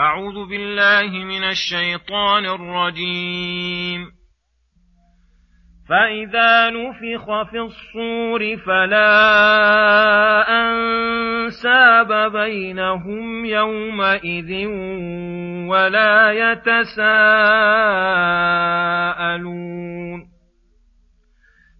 أعوذ بالله من الشيطان الرجيم. فإذا نفخ في الصور فلا أنساب بينهم يومئذ ولا يتساءلون.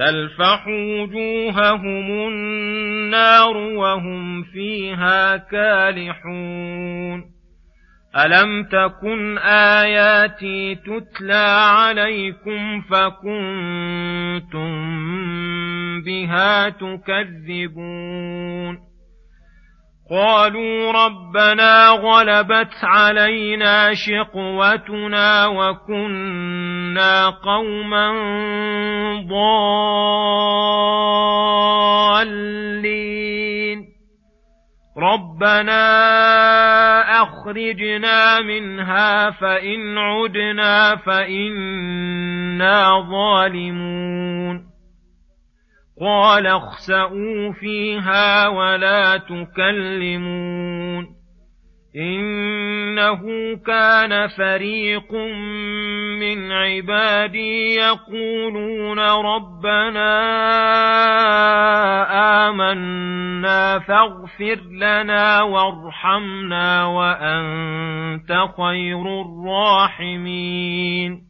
تلفح وجوههم النار وهم فيها كالحون. ألم تكن آياتي تتلى عليكم فكنتم بها تكذبون؟ قالوا ربنا غلبت علينا شقوتنا وكنا قوما ضالين. ربنا أخرجنا منها فإن عدنا فإنا ظالمون. قال اخسئوا فيها ولا تكلمون إنه كان فريق من عبادي يقولون ربنا آمنا فاغفر لنا وارحمنا وأنت خير الراحمين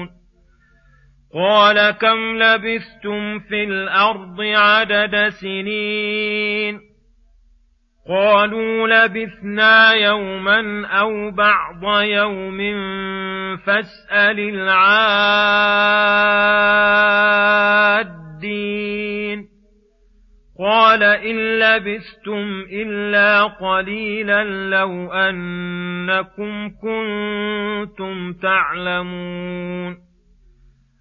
قال كم لبثتم في الأرض عدد سنين قالوا لبثنا يوما أو بعض يوم فاسال العادين قال ان لبثتم الا قليلا لو انكم كنتم تعلمون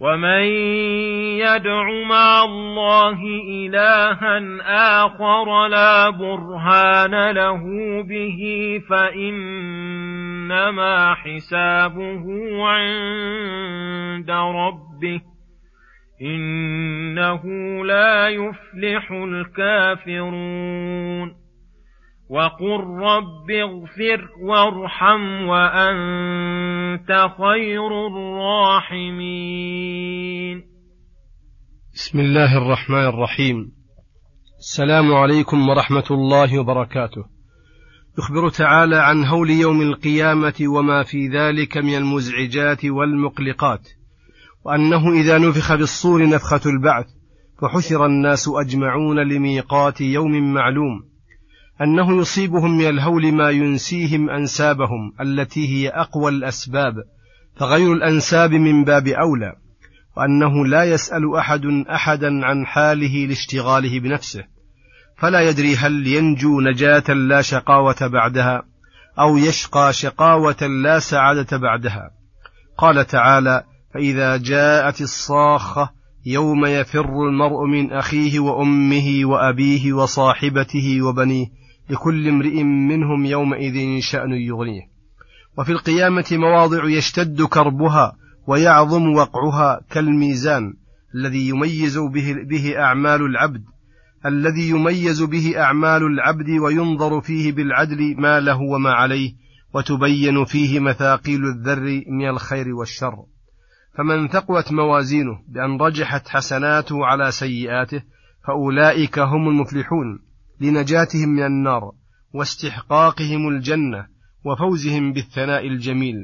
ومن يدع مع الله إلها آخر لا برهان له به فإنما حسابه عند ربه إنه لا يفلح الكافرون وقل رب اغفر وارحم وانت خير الراحمين. بسم الله الرحمن الرحيم. السلام عليكم ورحمة الله وبركاته. يخبر تعالى عن هول يوم القيامة وما في ذلك من المزعجات والمقلقات وأنه إذا نفخ بالصور نفخة البعث فحشر الناس أجمعون لميقات يوم معلوم. أنه يصيبهم من الهول ما ينسيهم أنسابهم التي هي أقوى الأسباب فغير الأنساب من باب أولى وأنه لا يسأل أحد أحدا عن حاله لاشتغاله بنفسه فلا يدري هل ينجو نجاة لا شقاوة بعدها أو يشقى شقاوة لا سعادة بعدها. قال تعالى فإذا جاءت الصاخة يوم يفر المرء من أخيه وأمه وأبيه وصاحبته وبنيه لكل امرئ منهم يومئذ شأن يغنيه. وفي القيامة مواضع يشتد كربها ويعظم وقعها كالميزان الذي يميز به, به أعمال العبد الذي يميز به أعمال العبد وينظر فيه بالعدل ما له وما عليه وتبين فيه مثاقيل الذر من الخير والشر. فمن ثقلت موازينه بأن رجحت حسناته على سيئاته فأولئك هم المفلحون. لنجاتهم من النار واستحقاقهم الجنة وفوزهم بالثناء الجميل.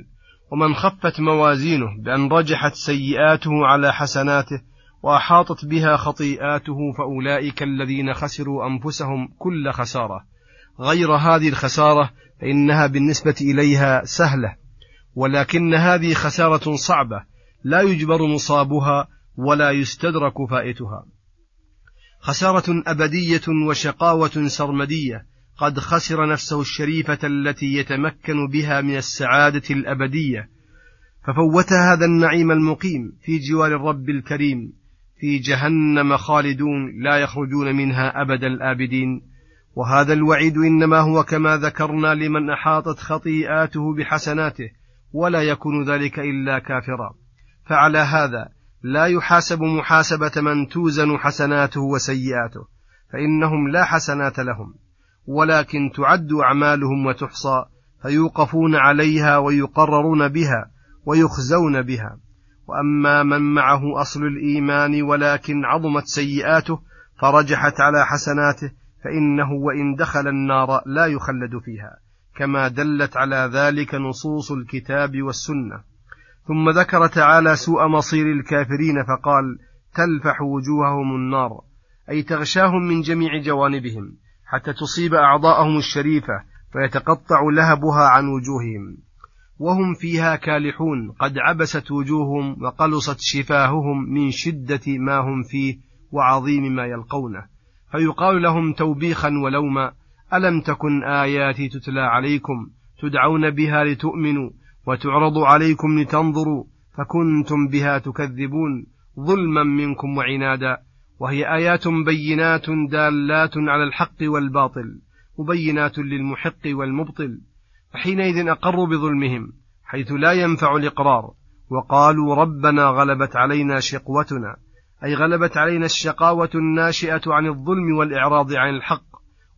ومن خفت موازينه بأن رجحت سيئاته على حسناته وأحاطت بها خطيئاته فأولئك الذين خسروا أنفسهم كل خسارة. غير هذه الخسارة فإنها بالنسبة إليها سهلة ولكن هذه خسارة صعبة لا يجبر مصابها ولا يستدرك فائتها. خسارة أبدية وشقاوة سرمدية قد خسر نفسه الشريفة التي يتمكن بها من السعادة الأبدية. ففوت هذا النعيم المقيم في جوار الرب الكريم في جهنم خالدون لا يخرجون منها أبد الآبدين. وهذا الوعيد إنما هو كما ذكرنا لمن أحاطت خطيئاته بحسناته ولا يكون ذلك إلا كافرا. فعلى هذا لا يحاسب محاسبة من توزن حسناته وسيئاته فإنهم لا حسنات لهم ولكن تعد أعمالهم وتحصى فيوقفون عليها ويقررون بها ويخزون بها. وأما من معه أصل الإيمان ولكن عظمت سيئاته فرجحت على حسناته فإنه وإن دخل النار لا يخلد فيها كما دلت على ذلك نصوص الكتاب والسنة. ثم ذكر تعالى سوء مصير الكافرين فقال تلفح وجوههم النار أي تغشاهم من جميع جوانبهم حتى تصيب أعضاءهم الشريفة فيتقطع لهبها عن وجوههم. وهم فيها كالحون قد عبست وجوههم وقلصت شفاههم من شدة ما هم فيه وعظيم ما يلقونه. فيقال لهم توبيخا ولوما ألم تكن آياتي تتلى عليكم تدعون بها لتؤمنوا؟ وتعرض عليكم لتنظروا فكنتم بها تكذبون ظلما منكم وعنادا وهي آيات بينات دالات على الحق والباطل مبينات للمحق والمبطل فحينئذ أقروا بظلمهم حيث لا ينفع الإقرار وقالوا ربنا غلبت علينا شقوتنا أي غلبت علينا الشقاوة الناشئة عن الظلم والإعراض عن الحق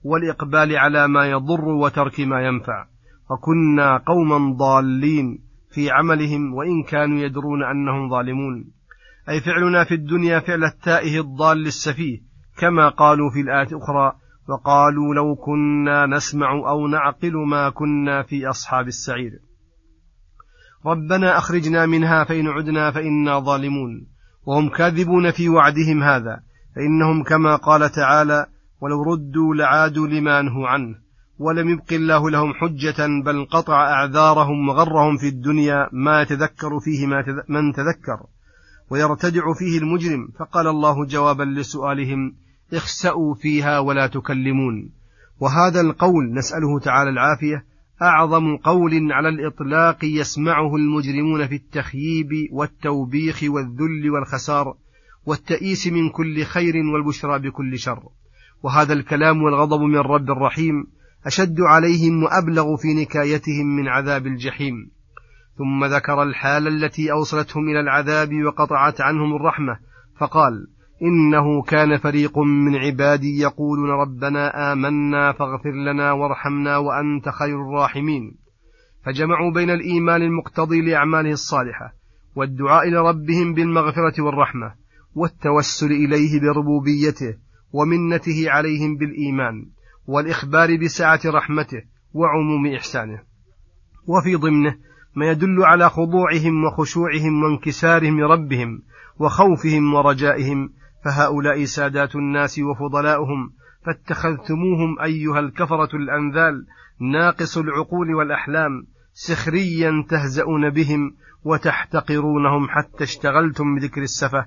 والإقبال على ما يضر وترك ما ينفع وكنا قوما ضالين في عملهم وإن كانوا يدرون أنهم ظالمون. أي فعلنا في الدنيا فعل التائه الضال السفيه كما قالوا في الآية الأخرى وقالوا لو كنا نسمع أو نعقل ما كنا في أصحاب السعير. ربنا أخرجنا منها فإن عدنا فإنا ظالمون. وهم كاذبون في وعدهم هذا فإنهم كما قال تعالى ولو ردوا لعادوا لما نهوا عنه ولم يبق الله لهم حجة بل قطع أعذارهم وغرهم في الدنيا ما يتذكر فيه ما من تذكر ويرتدع فيه المجرم. فقال الله جوابا لسؤالهم اخسأوا فيها ولا تكلمون. وهذا القول نسأله تعالى العافية أعظم قول على الإطلاق يسمعه المجرمون في التخييب والتوبيخ والذل والخسار والتئيس من كل خير والبشرى بكل شر. وهذا الكلام والغضب من الرب الرحيم أشد عليهم وأبلغ في نكايتهم من عذاب الجحيم. ثم ذكر الحال التي أوصلتهم إلى العذاب وقطعت عنهم الرحمة فقال إنه كان فريق من عبادي يقولون ربنا آمنا فاغفر لنا وارحمنا وأنت خير الراحمين. فجمعوا بين الإيمان المقتضي لأعماله الصالحة والدعاء لربهم بالمغفرة والرحمة والتوسل إليه بربوبيته ومنته عليهم بالإيمان. والإخبار بسعة رحمته وعموم إحسانه. وفي ضمنه ما يدل على خضوعهم وخشوعهم وانكسارهم لربهم وخوفهم ورجائهم فهؤلاء سادات الناس وفضلاؤهم فاتخذتموهم أيها الكفرة الأنذال ناقص العقول والأحلام سخريا تهزؤون بهم وتحتقرونهم حتى اشتغلتم بذكر السفة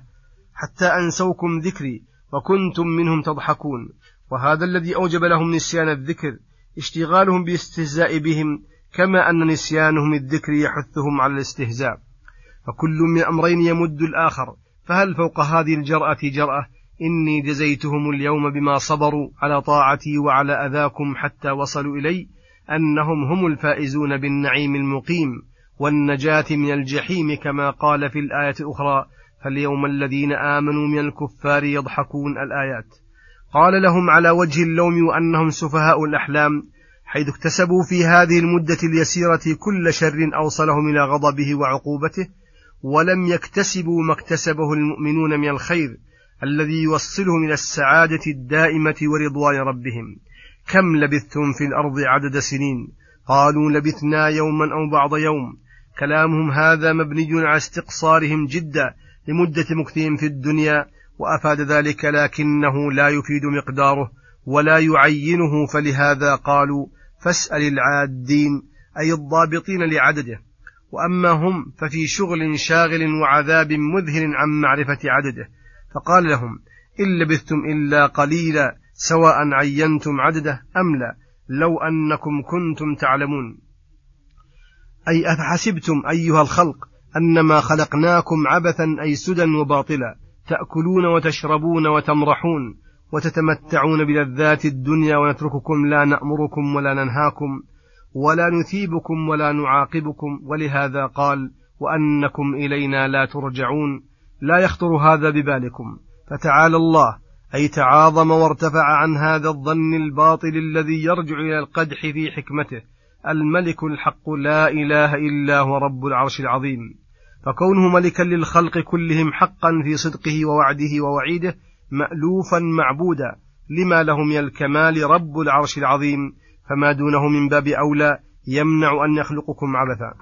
حتى أنسوكم ذكري وكنتم منهم تضحكون. وهذا الذي أوجب لهم نسيان الذكر اشتغالهم بالاستهزاء بهم كما أن نسيانهم الذكر يحثهم على الاستهزاء. فكل من أمرين يمد الآخر فهل فوق هذه الجرأة جرأة؟ إني جزيتهم اليوم بما صبروا على طاعتي وعلى أذاكم حتى وصلوا إلي أنهم هم الفائزون بالنعيم المقيم والنجاة من الجحيم كما قال في الآية الأخرى فاليوم الذين آمنوا من الكفار يضحكون الآيات قال لهم على وجه اللوم وأنهم سفهاء الأحلام حيث اكتسبوا في هذه المدة اليسيرة كل شر أوصلهم إلى غضبه وعقوبته ولم يكتسبوا ما اكتسبه المؤمنون من الخير الذي يوصلهم إلى السعادة الدائمة ورضوان ربهم. كم لبثتم في الأرض عدد سنين؟ قالوا لبثنا يوما أو بعض يوم. كلامهم هذا مبني على استقصارهم جدا لمدة مكثهم في الدنيا وأفاد ذلك لكنه لا يفيد مقداره ولا يعينه فلهذا قالوا فاسأل العادين أي الضابطين لعدده. وأما هم ففي شغل شاغل وعذاب مذهل عن معرفة عدده. فقال لهم إن لبثتم إلا قليلا سواء عينتم عدده أم لا لو أنكم كنتم تعلمون. أي أفحسبتم أيها الخلق أنما خلقناكم عبثا أي سدى وباطلا تأكلون وتشربون وتمرحون وتتمتعون بلذات الدنيا ونترككم لا نأمركم ولا ننهاكم ولا نثيبكم ولا نعاقبكم. ولهذا قال وأنكم إلينا لا ترجعون. لا يخطر هذا ببالكم. فتعالى الله أي تعاظم وارتفع عن هذا الظن الباطل الذي يرجع إلى القدح في حكمته. الملك الحق لا إله إلا هو رب العرش العظيم. فكونه ملكا للخلق كلهم حقا في صدقه ووعده ووعيده مألوفا معبودا لما له من الكمال رب العرش العظيم فما دونه من باب أولى يمنع أن يخلقكم عبثا.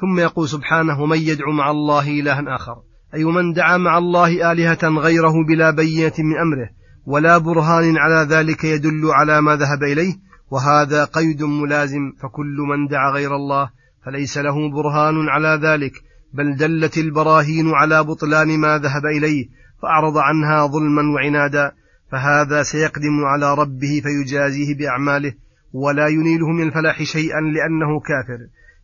ثم يقول سبحانه ومن يدعو مع الله إلها آخر؟ أي من دعا مع الله آلهة غيره بلا بينة من أمره ولا برهان على ذلك يدل على ما ذهب إليه وهذا قيد ملازم فكل من دعا غير الله فليس له برهان على ذلك بل دلت البراهين على بطلان ما ذهب إليه فأعرض عنها ظلما وعنادا فهذا سيقدم على ربه فيجازيه بأعماله ولا ينيله من الفلاح شيئا لأنه كافر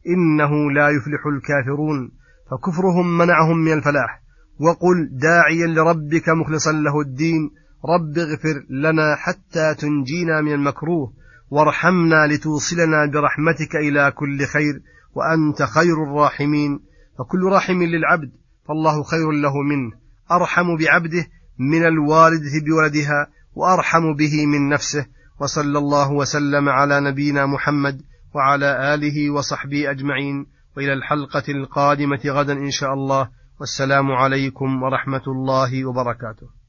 إنه لا يفلح الكافرون فكفرهم منعهم من الفلاح وقل داعيا لربك مخلصا له الدين رب اغفر لنا حتى تنجينا من المكروه وارحمنا لتوصلنا برحمتك إلى كل خير وأنت خير الراحمين فكل راحم للعبد فالله خير له منه. أرحم بعبده من الوالدة بولدها وأرحم به من نفسه. وصلى الله وسلم على نبينا محمد وعلى آله وصحبه أجمعين. وإلى الحلقة القادمة غدا إن شاء الله. والسلام عليكم ورحمة الله وبركاته.